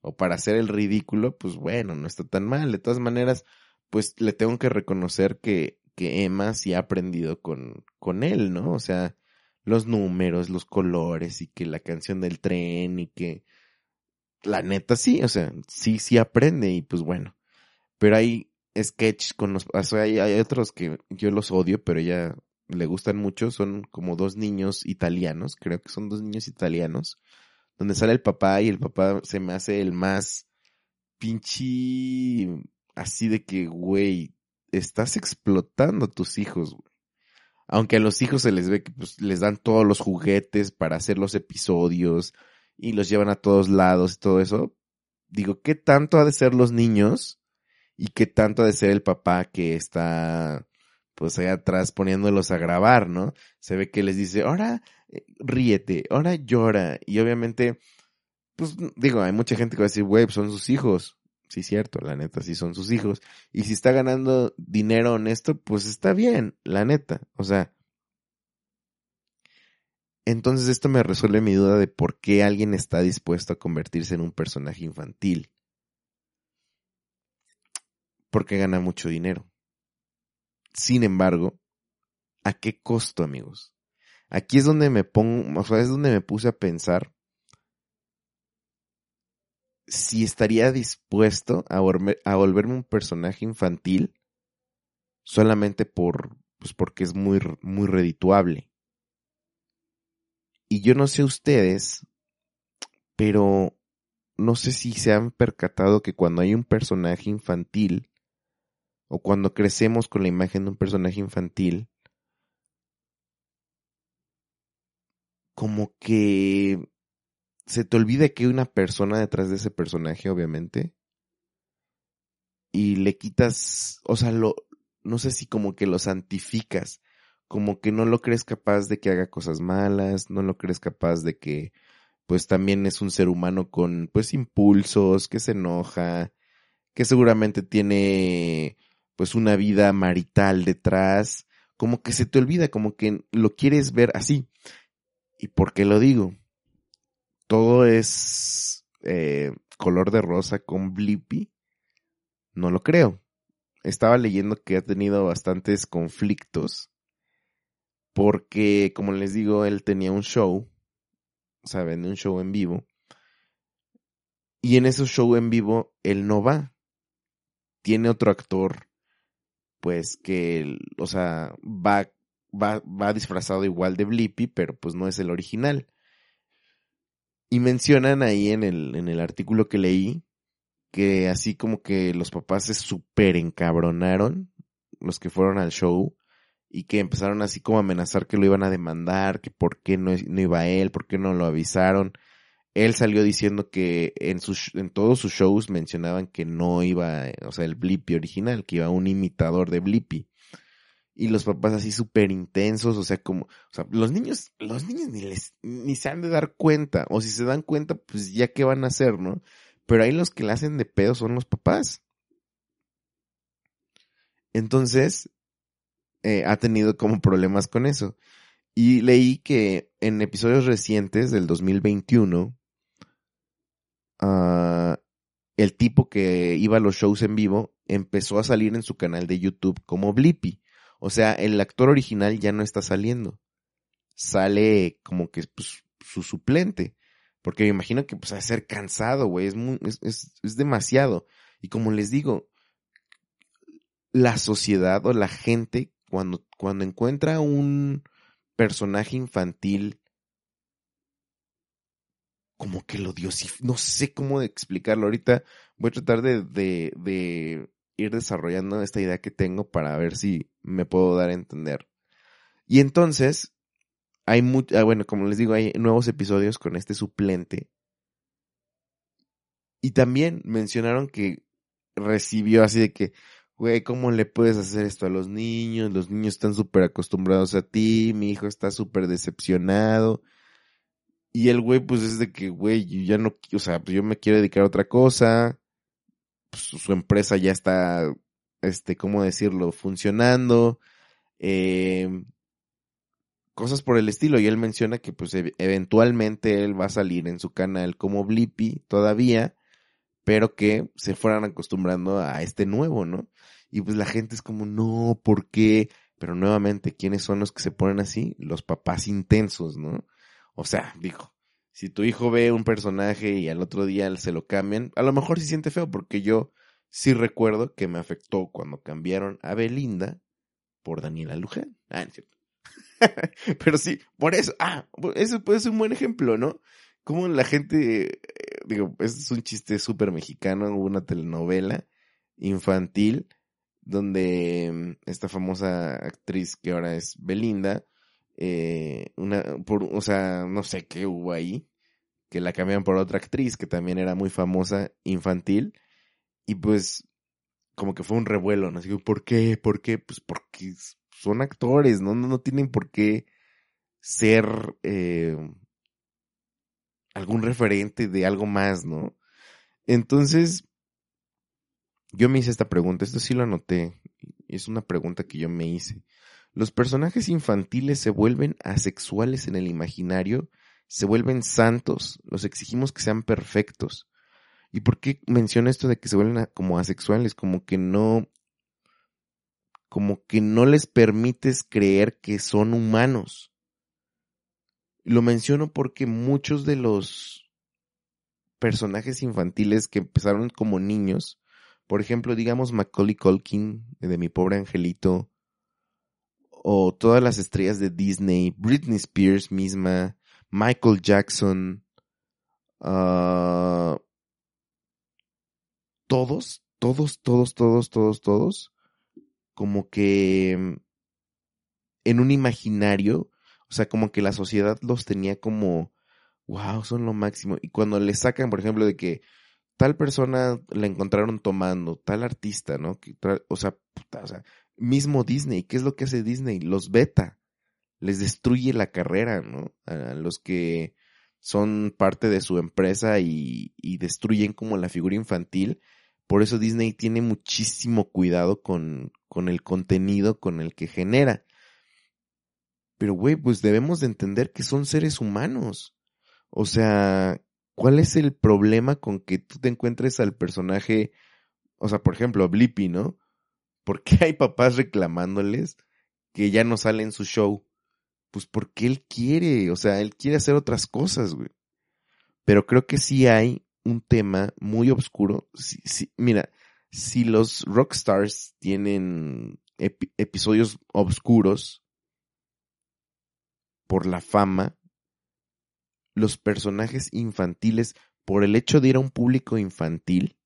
o para hacer el ridículo, pues bueno, no está tan mal. De todas maneras, pues le tengo que reconocer que, que Emma sí ha aprendido con, con él, ¿no? O sea, los números, los colores y que la canción del tren y que la neta sí, o sea, sí, sí aprende y pues bueno. Pero hay sketches con los, o sea, hay, hay otros que yo los odio, pero ella le gustan mucho, son como dos niños italianos, creo que son dos niños italianos, donde sale el papá y el papá se me hace el más pinche así de que, güey, estás explotando a tus hijos, güey. Aunque a los hijos se les ve que pues, les dan todos los juguetes para hacer los episodios y los llevan a todos lados y todo eso. Digo, ¿qué tanto ha de ser los niños? Y qué tanto ha de ser el papá que está pues ahí atrás poniéndolos a grabar, ¿no? Se ve que les dice, ahora eh, ríete, ahora llora. Y obviamente, pues digo, hay mucha gente que va a decir, güey, pues, son sus hijos. Sí, cierto, la neta, sí son sus hijos. Y si está ganando dinero honesto, pues está bien, la neta. O sea, entonces esto me resuelve mi duda de por qué alguien está dispuesto a convertirse en un personaje infantil. Porque gana mucho dinero. Sin embargo, ¿A qué costo, amigos? Aquí es donde me pongo, o sea, es donde me puse a pensar si estaría dispuesto a, volverme un personaje infantil solamente por, pues porque es muy, muy redituable. Y yo no sé ustedes, pero no sé si se han percatado que cuando hay un personaje infantil, o cuando crecemos con la imagen de un personaje infantil, como que se te olvida que hay una persona detrás de ese personaje, obviamente, y le quitas, o sea, lo, no sé si como que lo santificas, como que no lo crees capaz de que haga cosas malas, no lo crees capaz de que pues también es un ser humano con pues impulsos, que se enoja, que seguramente tiene pues una vida marital detrás, como que se te olvida, como que lo quieres ver así. ¿Y por qué lo digo? Todo es eh, color de rosa con Blippi. No lo creo. Estaba leyendo que ha tenido bastantes conflictos porque, como les digo, él tenía un show o sea, vende un show en vivo. Y en ese show en vivo, él no va. Tiene otro actor, pues que, o sea, va, va, va disfrazado igual de Blippi, pero pues no es el original. Y mencionan ahí en el, en el artículo que leí que así como que los papás se súper encabronaron, los que fueron al show, y que empezaron así como a amenazar que lo iban a demandar, que por qué no, no iba él, por qué no lo avisaron. Él salió diciendo que en, sus, en todos sus shows mencionaban que no iba, o sea, el Blippi original, que iba un imitador de Blippi. Y los papás así súper intensos, o sea, como, o sea, los niños, los niños ni les, ni se han de dar cuenta, o si se dan cuenta, pues ya qué van a hacer, ¿no? Pero ahí los que le hacen de pedo son los papás. Entonces, eh, ha tenido como problemas con eso. Y leí que en episodios recientes del 2021, ah, el tipo que iba a los shows en vivo empezó a salir en su canal de YouTube como Blippi. O sea, el actor original ya no está saliendo. Sale como que pues, su suplente. Porque me imagino que pues a ser cansado, güey. Es, es, es demasiado. Y como les digo, la sociedad o la gente cuando, cuando encuentra un personaje infantil, como que lo diosifica, no sé cómo explicarlo. Ahorita voy a tratar de, de, de ir desarrollando esta idea que tengo para ver si me puedo dar a entender. Y entonces, hay mucho, ah, bueno, como les digo, hay nuevos episodios con este suplente. Y también mencionaron que recibió así de que, güey, ¿cómo le puedes hacer esto a los niños? Los niños están súper acostumbrados a ti, mi hijo está súper decepcionado. Y el güey, pues es de que, güey, yo ya no, o sea, pues yo me quiero dedicar a otra cosa. Pues, su empresa ya está, este, ¿cómo decirlo? Funcionando. Eh, cosas por el estilo. Y él menciona que, pues, eventualmente él va a salir en su canal como Blippi todavía pero que se fueran acostumbrando a este nuevo, ¿no? Y pues la gente es como, no, ¿por qué? Pero nuevamente, ¿quiénes son los que se ponen así? Los papás intensos, ¿no? O sea, dijo, si tu hijo ve un personaje y al otro día se lo cambian, a lo mejor se siente feo, porque yo sí recuerdo que me afectó cuando cambiaron a Belinda por Daniela Luján. Ah, es cierto. Pero sí, por eso, ah, eso puede ser un buen ejemplo, ¿no? Como la gente, eh, digo, es un chiste súper mexicano, hubo una telenovela infantil donde mm, esta famosa actriz que ahora es Belinda, eh, una, por, o sea, no sé qué hubo ahí, que la cambiaron por otra actriz que también era muy famosa infantil, y pues como que fue un revuelo, ¿no? Así, ¿por qué? ¿Por qué? Pues porque son actores, ¿no? No, no tienen por qué ser eh, algún referente de algo más, ¿no? Entonces, yo me hice esta pregunta, esto sí lo anoté, es una pregunta que yo me hice. ¿Los personajes infantiles se vuelven asexuales en el imaginario? ¿Se vuelven santos? ¿Los exigimos que sean perfectos? ¿Y por qué menciono esto de que se vuelven como asexuales? Como que no... como que no les permites creer que son humanos. Lo menciono porque muchos de los personajes infantiles que empezaron como niños, por ejemplo, digamos Macaulay Culkin de Mi Pobre Angelito, o todas las estrellas de Disney, Britney Spears misma, Michael Jackson, uh, todos, todos, todos, todos, todos, todos, como que en un imaginario, o sea, como que la sociedad los tenía como, wow, son lo máximo. Y cuando le sacan, por ejemplo, de que tal persona la encontraron tomando, tal artista, ¿no? o sea, puta, o sea, mismo Disney, ¿qué es lo que hace Disney? Los beta, les destruye la carrera, ¿no? A los que son parte de su empresa y, y destruyen como la figura infantil. Por eso Disney tiene muchísimo cuidado con, con el contenido con el que genera. Pero, güey, pues debemos de entender que son seres humanos. O sea, ¿cuál es el problema con que tú te encuentres al personaje? O sea, por ejemplo, Blippi, ¿no? ¿Por qué hay papás reclamándoles que ya no sale en su show? Pues porque él quiere, o sea, él quiere hacer otras cosas, güey. Pero creo que sí hay un tema muy oscuro. mira, si los rockstars tienen episodios oscuros por la fama, los personajes infantiles, por el hecho de ir a un público infantil,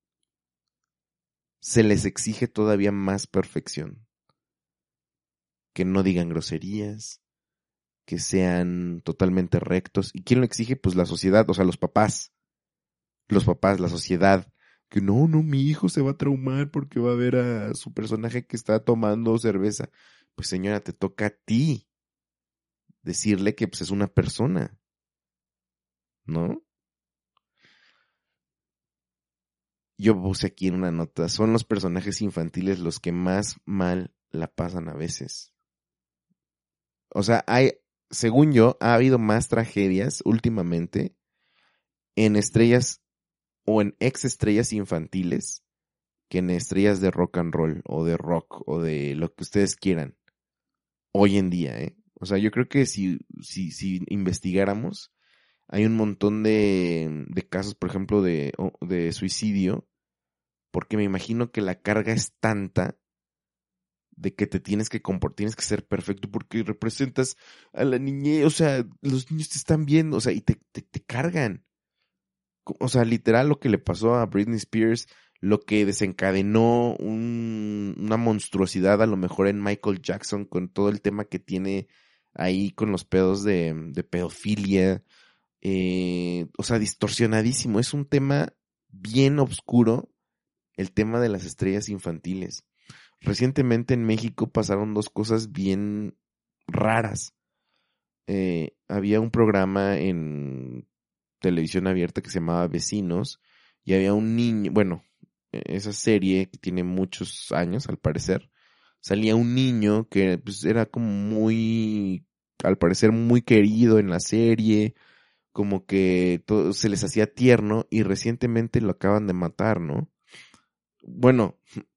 se les exige todavía más perfección. Que no digan groserías, que sean totalmente rectos. ¿Y quién lo exige? Pues la sociedad, o sea, los papás. Los papás, la sociedad. Que no, no, mi hijo se va a traumar porque va a ver a su personaje que está tomando cerveza. Pues señora, te toca a ti decirle que pues, es una persona. ¿No? Yo puse aquí en una nota, son los personajes infantiles los que más mal la pasan a veces. O sea, hay, según yo, ha habido más tragedias últimamente en estrellas o en ex estrellas infantiles que en estrellas de rock and roll o de rock o de lo que ustedes quieran. Hoy en día, ¿eh? O sea, yo creo que si, si, si investigáramos, hay un montón de, de casos, por ejemplo, de, de suicidio porque me imagino que la carga es tanta de que te tienes que comportar, tienes que ser perfecto porque representas a la niñez, o sea, los niños te están viendo, o sea, y te, te, cargan. O sea, literal lo que le pasó a Britney Spears, lo que desencadenó una monstruosidad a lo mejor en Michael Jackson con todo el tema que tiene ahí con los pedos de, de pedofilia, eh, o sea, distorsionadísimo, es un tema bien oscuro el tema de las estrellas infantiles. Recientemente en México pasaron dos cosas bien raras. Eh, había un programa en televisión abierta que se llamaba Vecinos y había un niño, bueno, esa serie que tiene muchos años al parecer, salía un niño que pues, era como muy, al parecer muy querido en la serie, como que todo se les hacía tierno y recientemente lo acaban de matar, ¿no? Bueno,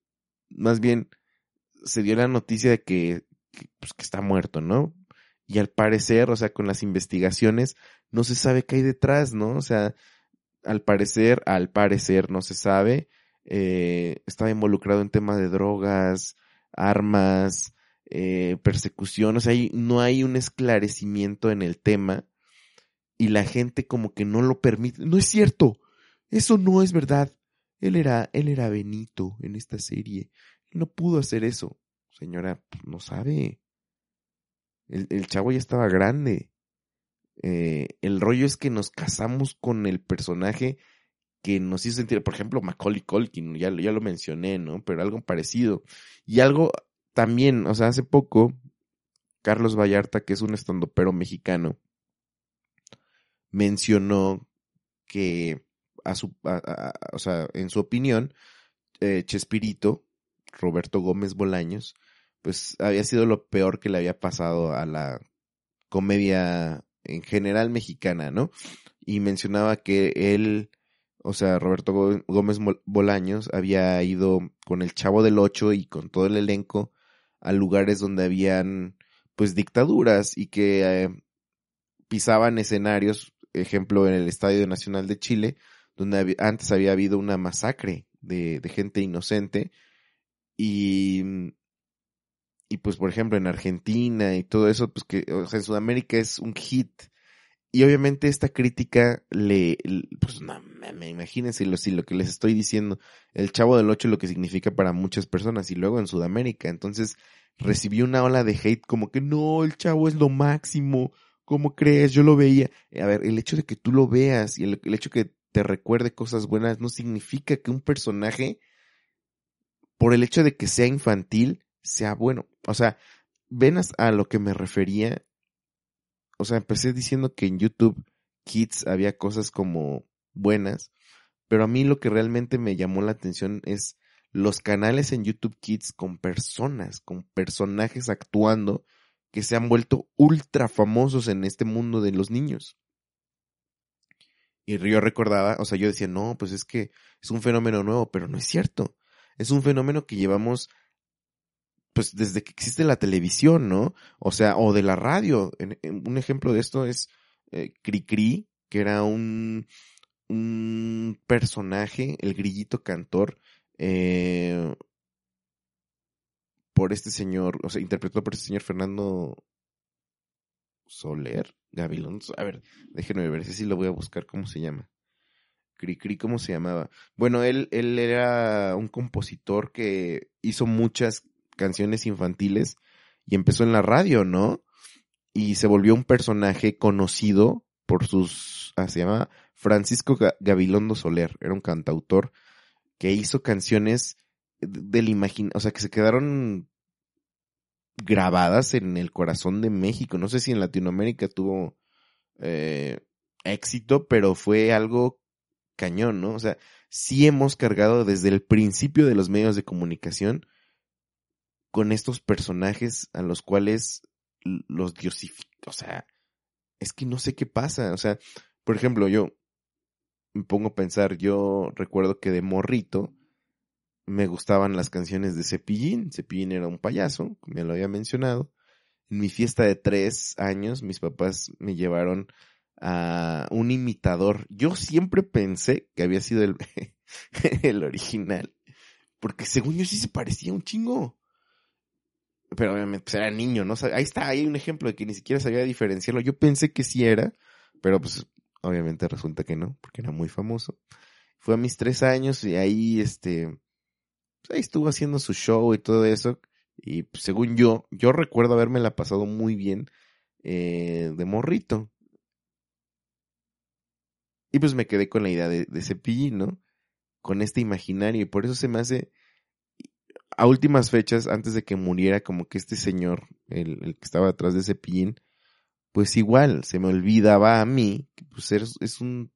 más bien se dio la noticia de que, pues, que está muerto, ¿no? Y al parecer, o sea, con las investigaciones, no se sabe qué hay detrás, ¿no? O sea, al parecer, al parecer, no se sabe, eh, estaba involucrado en temas de drogas, armas, eh, persecución, o sea, no hay un esclarecimiento en el tema y la gente como que no lo permite. No es cierto, eso no es verdad. Él era, él era Benito en esta serie. No pudo hacer eso. Señora, pues, no sabe. El, chavo ya estaba grande. Eh, el rollo es que nos casamos con el personaje que nos hizo sentir, por ejemplo, Macaulay Culkin, ya, ya lo mencioné, ¿no? Pero algo parecido. Y algo también, o sea, hace poco, Carlos Vallarta, que es un estandopero mexicano, mencionó que a su, o sea, en su opinión, eh, Chespirito, Roberto Gómez Bolaños, pues había sido lo peor que le había pasado a la comedia en general mexicana, ¿no? Y mencionaba que él, o sea, Roberto Gómez Bolaños había ido con el Chavo del Ocho y con todo el elenco a lugares donde habían pues dictaduras y que eh, pisaban escenarios, ejemplo en el Estadio Nacional de Chile, donde antes había habido una masacre de, gente inocente y y pues por ejemplo en Argentina y todo eso, pues que o sea, en Sudamérica es un hit. Y obviamente esta crítica le, pues no, me, imagínense lo, si lo que les estoy diciendo, el chavo del 8 lo que significa para muchas personas y luego en Sudamérica. Entonces recibió una ola de hate como que no, el chavo es lo máximo, ¿cómo crees? Yo lo veía. A ver, el hecho de que tú lo veas y el, el hecho que te recuerde cosas buenas no significa que un personaje, por el hecho de que sea infantil, sea bueno. O sea, ven a lo que me refería. O sea, empecé diciendo que en YouTube Kids había cosas como buenas, pero a mí lo que realmente me llamó la atención es los canales en YouTube Kids con personas, con personajes actuando que se han vuelto ultra famosos en este mundo de los niños. Y yo recordaba, o sea, yo decía, no, pues es que es un fenómeno nuevo, pero no es cierto. Es un fenómeno que llevamos pues desde que existe la televisión, ¿no? O sea, o de la radio. un ejemplo de esto es eh, Cricri, que era un, un personaje, el grillito cantor, eh, por este señor, o sea, interpretado por este señor Fernando Soler, Gavilón. A ver, déjenme ver si lo voy a buscar, ¿cómo se llama? Cricri, ¿cómo se llamaba? Bueno, él, él era un compositor que hizo muchas canciones infantiles y empezó en la radio, ¿no? Y se volvió un personaje conocido por sus, ah, se llama Francisco Gabilondo Soler, era un cantautor que hizo canciones del imagina, o sea, que se quedaron grabadas en el corazón de México. No sé si en Latinoamérica tuvo eh, éxito, pero fue algo cañón, ¿no? O sea, sí hemos cargado desde el principio de los medios de comunicación con estos personajes a los cuales los diosifica. O sea, es que no sé qué pasa. O sea, por ejemplo, yo me pongo a pensar, yo recuerdo que de morrito me gustaban las canciones de Cepillín. Cepillín era un payaso, me lo había mencionado. En mi fiesta de tres años, mis papás me llevaron a un imitador. Yo siempre pensé que había sido el, el original, porque según yo sí se parecía un chingo pero obviamente pues era niño, ¿no? ahí está, ahí hay un ejemplo de que ni siquiera sabía diferenciarlo. Yo pensé que sí era, pero pues obviamente resulta que no, porque era muy famoso. Fue a mis tres años y ahí, este, ahí estuvo haciendo su show y todo eso. Y pues, según yo, yo recuerdo haberme la pasado muy bien eh, de morrito. Y pues me quedé con la idea de, de Cepillín, ¿no? Con este imaginario. Y por eso se me hace a últimas fechas, antes de que muriera, como que este señor, el, que estaba detrás de ese pillín, pues igual se me olvidaba a mí, que pues es, un,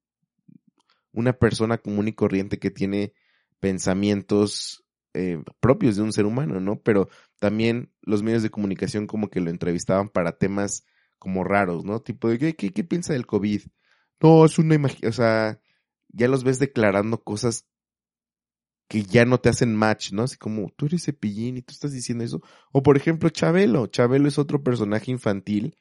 una persona común y corriente que tiene pensamientos eh, propios de un ser humano, ¿no? Pero también los medios de comunicación como que lo entrevistaban para temas como raros, ¿no? Tipo de, ¿qué, piensa del COVID? No, es una imagen, o sea, ya los ves declarando cosas que ya no te hacen match, ¿no? Así como, tú eres cepillín y tú estás diciendo eso. O por ejemplo, Chabelo. Chabelo es otro personaje infantil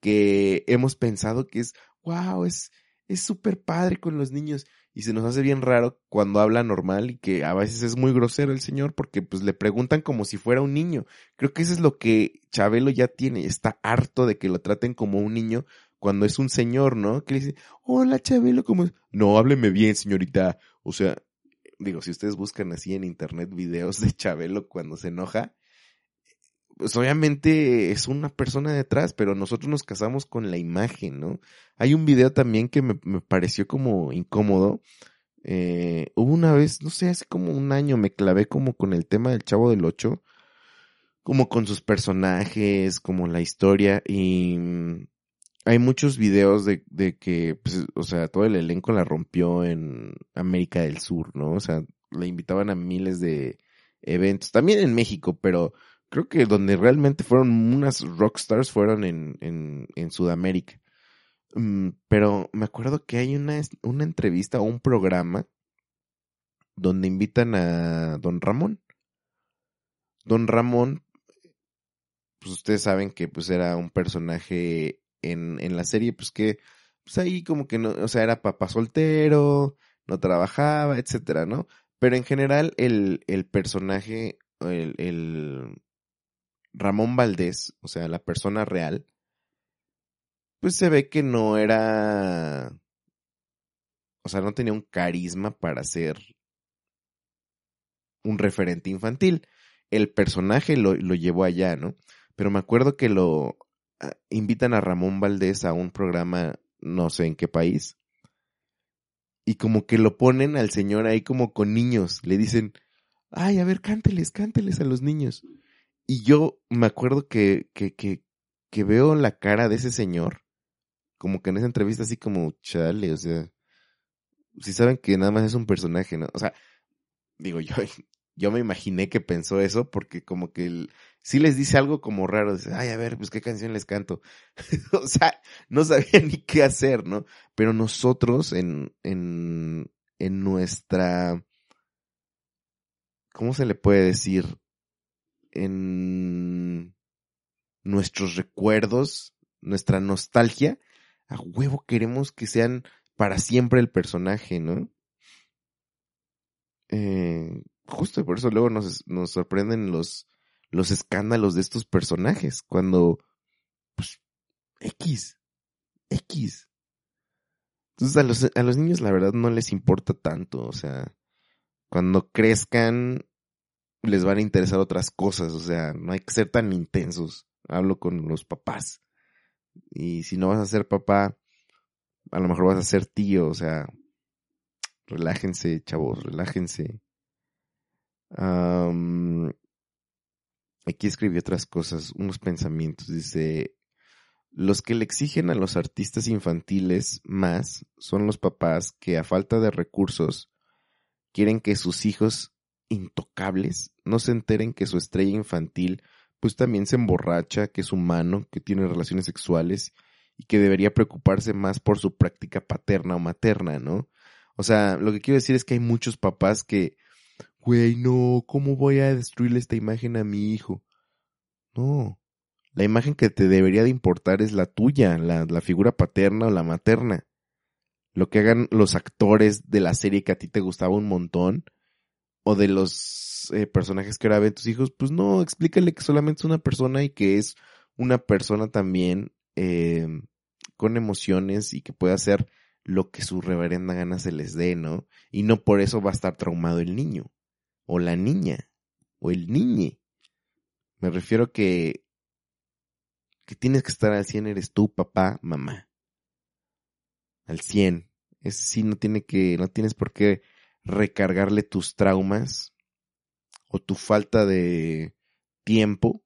que hemos pensado que es, wow, es, es súper padre con los niños. Y se nos hace bien raro cuando habla normal y que a veces es muy grosero el señor porque pues le preguntan como si fuera un niño. Creo que eso es lo que Chabelo ya tiene. Está harto de que lo traten como un niño cuando es un señor, ¿no? Que le dice, hola Chabelo, ¿cómo No, hábleme bien, señorita. O sea, digo, si ustedes buscan así en internet videos de Chabelo cuando se enoja, pues obviamente es una persona detrás, pero nosotros nos casamos con la imagen, ¿no? Hay un video también que me, pareció como incómodo. Eh, hubo una vez, no sé, hace como un año me clavé como con el tema del Chavo del Ocho, como con sus personajes, como la historia, y hay muchos videos de, de que, pues, o sea, todo el elenco la rompió en América del Sur, ¿no? O sea, le invitaban a miles de eventos, también en México, pero creo que donde realmente fueron unas rockstars fueron en, en, Sudamérica. Mm, pero me acuerdo que hay una, una entrevista o un programa donde invitan a Don Ramón. Don Ramón pues ustedes saben que pues era un personaje en, en la serie, pues que, pues ahí como que no, o sea, era papá soltero, no trabajaba, etcétera, ¿no? Pero en general el, el personaje, el, el Ramón Valdés, o sea, la persona real, pues se ve que no era, o sea, no tenía un carisma para ser un referente infantil. El personaje lo, lo llevó allá, ¿no? Pero me acuerdo que lo ah, invitan a Ramón Valdés a un programa, no sé en qué país, y como que lo ponen al señor ahí como con niños, le dicen, ay, a ver, cánteles, cánteles a los niños. Y yo me acuerdo que, que, que, que veo la cara de ese señor, como que en esa entrevista así como, chale, o sea, si saben que nada más es un personaje, ¿no? O sea, digo yo, yo me imaginé que pensó eso porque como que el, sí les dice algo como raro, dice, ay, a ver, pues qué canción les canto. o sea, no sabía ni qué hacer, ¿no? Pero nosotros en, en, en nuestra, ¿cómo se le puede decir? En nuestros recuerdos, nuestra nostalgia, a huevo queremos que sean para siempre el personaje, ¿no? Eh, justo por eso luego nos, nos sorprenden los, los escándalos de estos personajes, cuando, pues, X, X. Entonces a los, a los niños la verdad no les importa tanto, o sea, cuando crezcan les van a interesar otras cosas, o sea, no hay que ser tan intensos. Hablo con los papás. Y si no vas a ser papá, a lo mejor vas a ser tío, o sea, relájense, chavos, relájense. aquí escribí otras cosas, unos pensamientos. Dice, los que le exigen a los artistas infantiles más son los papás que a falta de recursos quieren que sus hijos intocables no se enteren que su estrella infantil pues también se emborracha, que es humano, que tiene relaciones sexuales y que debería preocuparse más por su práctica paterna o materna, ¿no? O sea, lo que quiero decir es que hay muchos papás que, güey, no, ¿cómo voy a destruirle esta imagen a mi hijo? No, la imagen que te debería de importar es la tuya, la, la figura paterna o la materna. Lo que hagan los actores de la serie que a ti te gustaba un montón, o de los eh, personajes que ahora ven tus hijos, pues no, explícale que solamente es una persona y que es una persona también eh, con emociones y que puede hacer lo que su reverenda gana se les dé, ¿no? Y no por eso va a estar traumado el niño, o la niña, o el niñe. Me refiero que que tienes que estar al 100 eres tú, papá, mamá. Al 100. Es sí no tiene que no tienes por qué recargarle tus traumas o tu falta de tiempo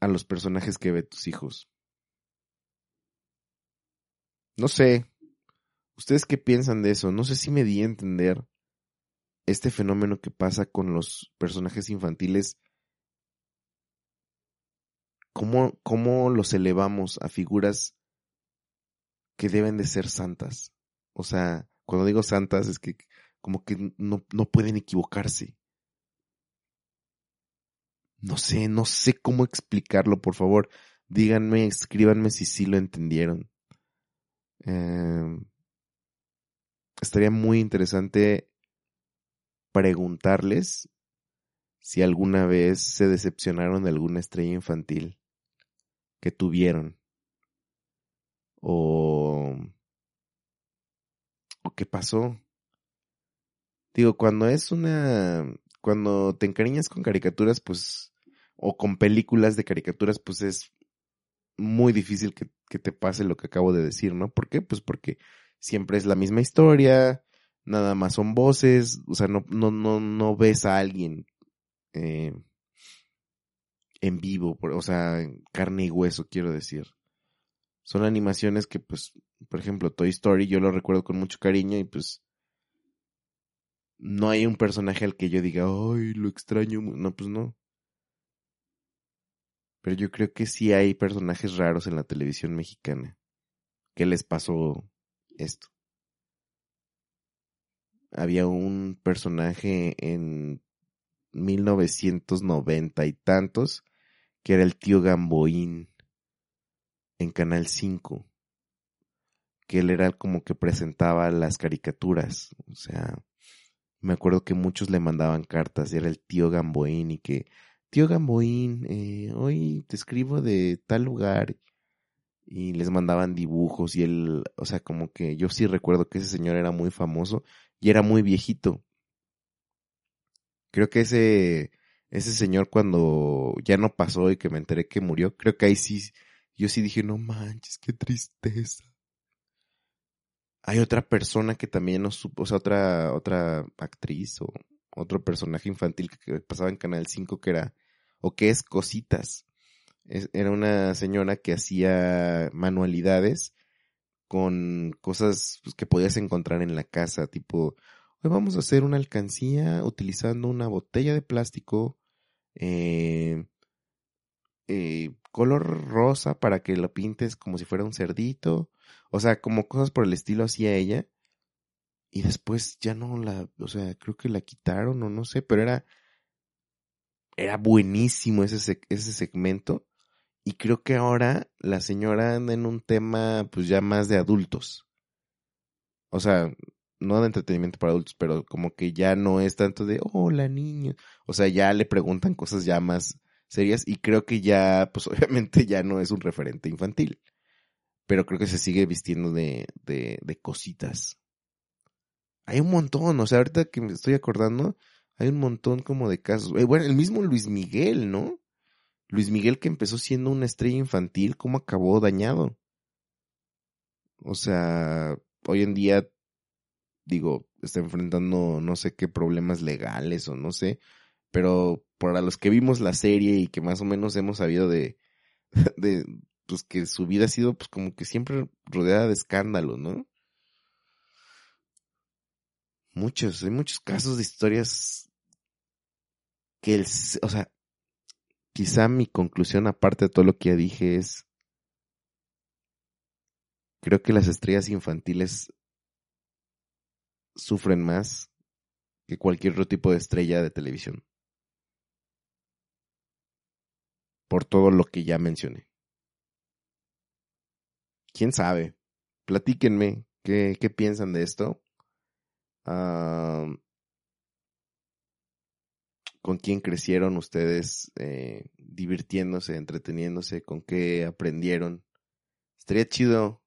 a los personajes que ve tus hijos. No sé. ¿Ustedes qué piensan de eso? No sé si me di a entender este fenómeno que pasa con los personajes infantiles. ¿Cómo, cómo los elevamos a figuras que deben de ser santas? O sea, cuando digo santas es que como que no, no pueden equivocarse. No sé, no sé cómo explicarlo, por favor. Díganme, escríbanme si sí lo entendieron. Em, estaría muy interesante preguntarles si alguna vez se decepcionaron de alguna estrella infantil que tuvieron. O ¿O qué pasó? Digo, cuando es una... Cuando te encariñas con caricaturas, pues... O con películas de caricaturas, pues es muy difícil que, que te pase lo que acabo de decir, ¿no? ¿Por qué? Pues porque siempre es la misma historia, nada más son voces, o sea, no, no, no, no ves a alguien eh, en vivo, o sea, carne y hueso, quiero decir. Son animaciones que, pues, por ejemplo, Toy Story, yo lo recuerdo con mucho cariño y pues no hay un personaje al que yo diga, ay, lo extraño. No, pues no. Pero yo creo que sí hay personajes raros en la televisión mexicana. ¿Qué les pasó esto? Había un personaje en 1990 y tantos, que era el tío Gamboín en Canal 5, que él era como que presentaba las caricaturas, o sea, me acuerdo que muchos le mandaban cartas, era el tío Gamboín y que, tío Gamboín, eh, hoy te escribo de tal lugar y les mandaban dibujos y él, o sea, como que yo sí recuerdo que ese señor era muy famoso y era muy viejito. Creo que ese, ese señor cuando ya no pasó y que me enteré que murió, creo que ahí sí, yo sí dije, no manches, qué tristeza. Hay otra persona que también no supo, o sea, otra, otra actriz o otro personaje infantil que pasaba en Canal 5 que era, o que es Cositas. era una señora que hacía manualidades con cosas pues, que podías encontrar en la casa, tipo, hoy vamos a hacer una alcancía utilizando una botella de plástico, eh, eh, color rosa para que lo pintes como si fuera un cerdito, o sea, como cosas por el estilo hacía ella. Y después ya no la, o sea, creo que la quitaron o no sé, pero era, era buenísimo ese, ese segmento. Y creo que ahora la señora anda en un tema pues ya más de adultos. O sea, no de entretenimiento para adultos, pero como que ya no es tanto de, hola niño. O sea, ya le preguntan cosas ya más serias y creo que ya, pues obviamente ya no es un referente infantil. Pero creo que se sigue vistiendo de, de, de cositas. Hay un montón, o sea, ahorita que me estoy acordando, hay un montón como de casos. Eh, bueno, el mismo Luis Miguel, ¿no? Luis Miguel que empezó siendo una estrella infantil, ¿cómo acabó dañado? O sea, hoy en día, digo, está enfrentando no sé qué problemas legales o no sé, pero para los que vimos la serie y que más o menos hemos sabido de, de pues que su vida ha sido pues como que siempre rodeada de escándalos, ¿no? Muchos, hay muchos casos de historias que el, o sea, quizá mi conclusión aparte de todo lo que ya dije es creo que las estrellas infantiles sufren más que cualquier otro tipo de estrella de televisión. Por todo lo que ya mencioné. ¿Quién sabe? Platíquenme qué, piensan de esto. ¿Con quién crecieron ustedes eh, divirtiéndose, entreteniéndose? ¿Con qué aprendieron? Estaría chido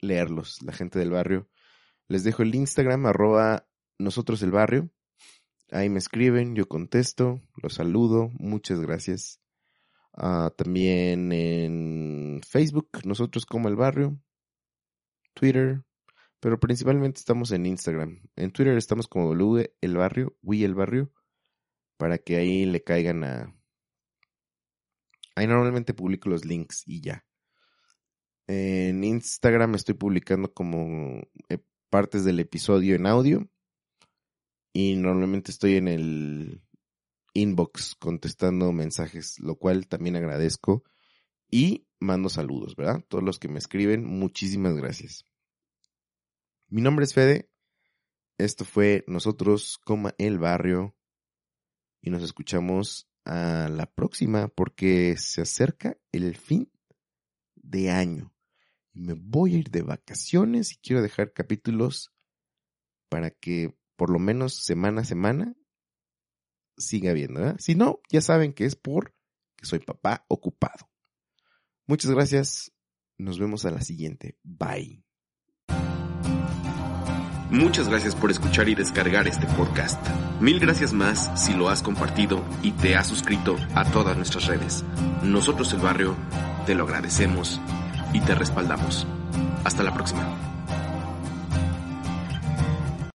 leerlos, la gente del barrio. Les dejo el Instagram, arroba nosotros el barrio. Ahí me escriben, yo contesto, los saludo, muchas gracias. Ah, también en Facebook, nosotros como el barrio, Twitter, pero principalmente estamos en Instagram. En Twitter estamos como el barrio, We el barrio, para que ahí le caigan a... Ahí normalmente publico los links y ya. En Instagram estoy publicando como eh, partes del episodio en audio. Y normalmente estoy en el inbox contestando mensajes, lo cual también agradezco. Y mando saludos, ¿verdad? Todos los que me escriben, muchísimas gracias. Mi nombre es Fede. Esto fue Nosotros, coma el barrio. Y nos escuchamos a la próxima porque se acerca el fin de año. Me voy a ir de vacaciones y quiero dejar capítulos para que por lo menos semana a semana siga viendo. ¿eh? Si no, ya saben que es por que soy papá ocupado. Muchas gracias. Nos vemos a la siguiente. Bye. Muchas gracias por escuchar y descargar este podcast. Mil gracias más si lo has compartido y te has suscrito a todas nuestras redes. Nosotros el barrio te lo agradecemos y te respaldamos. Hasta la próxima.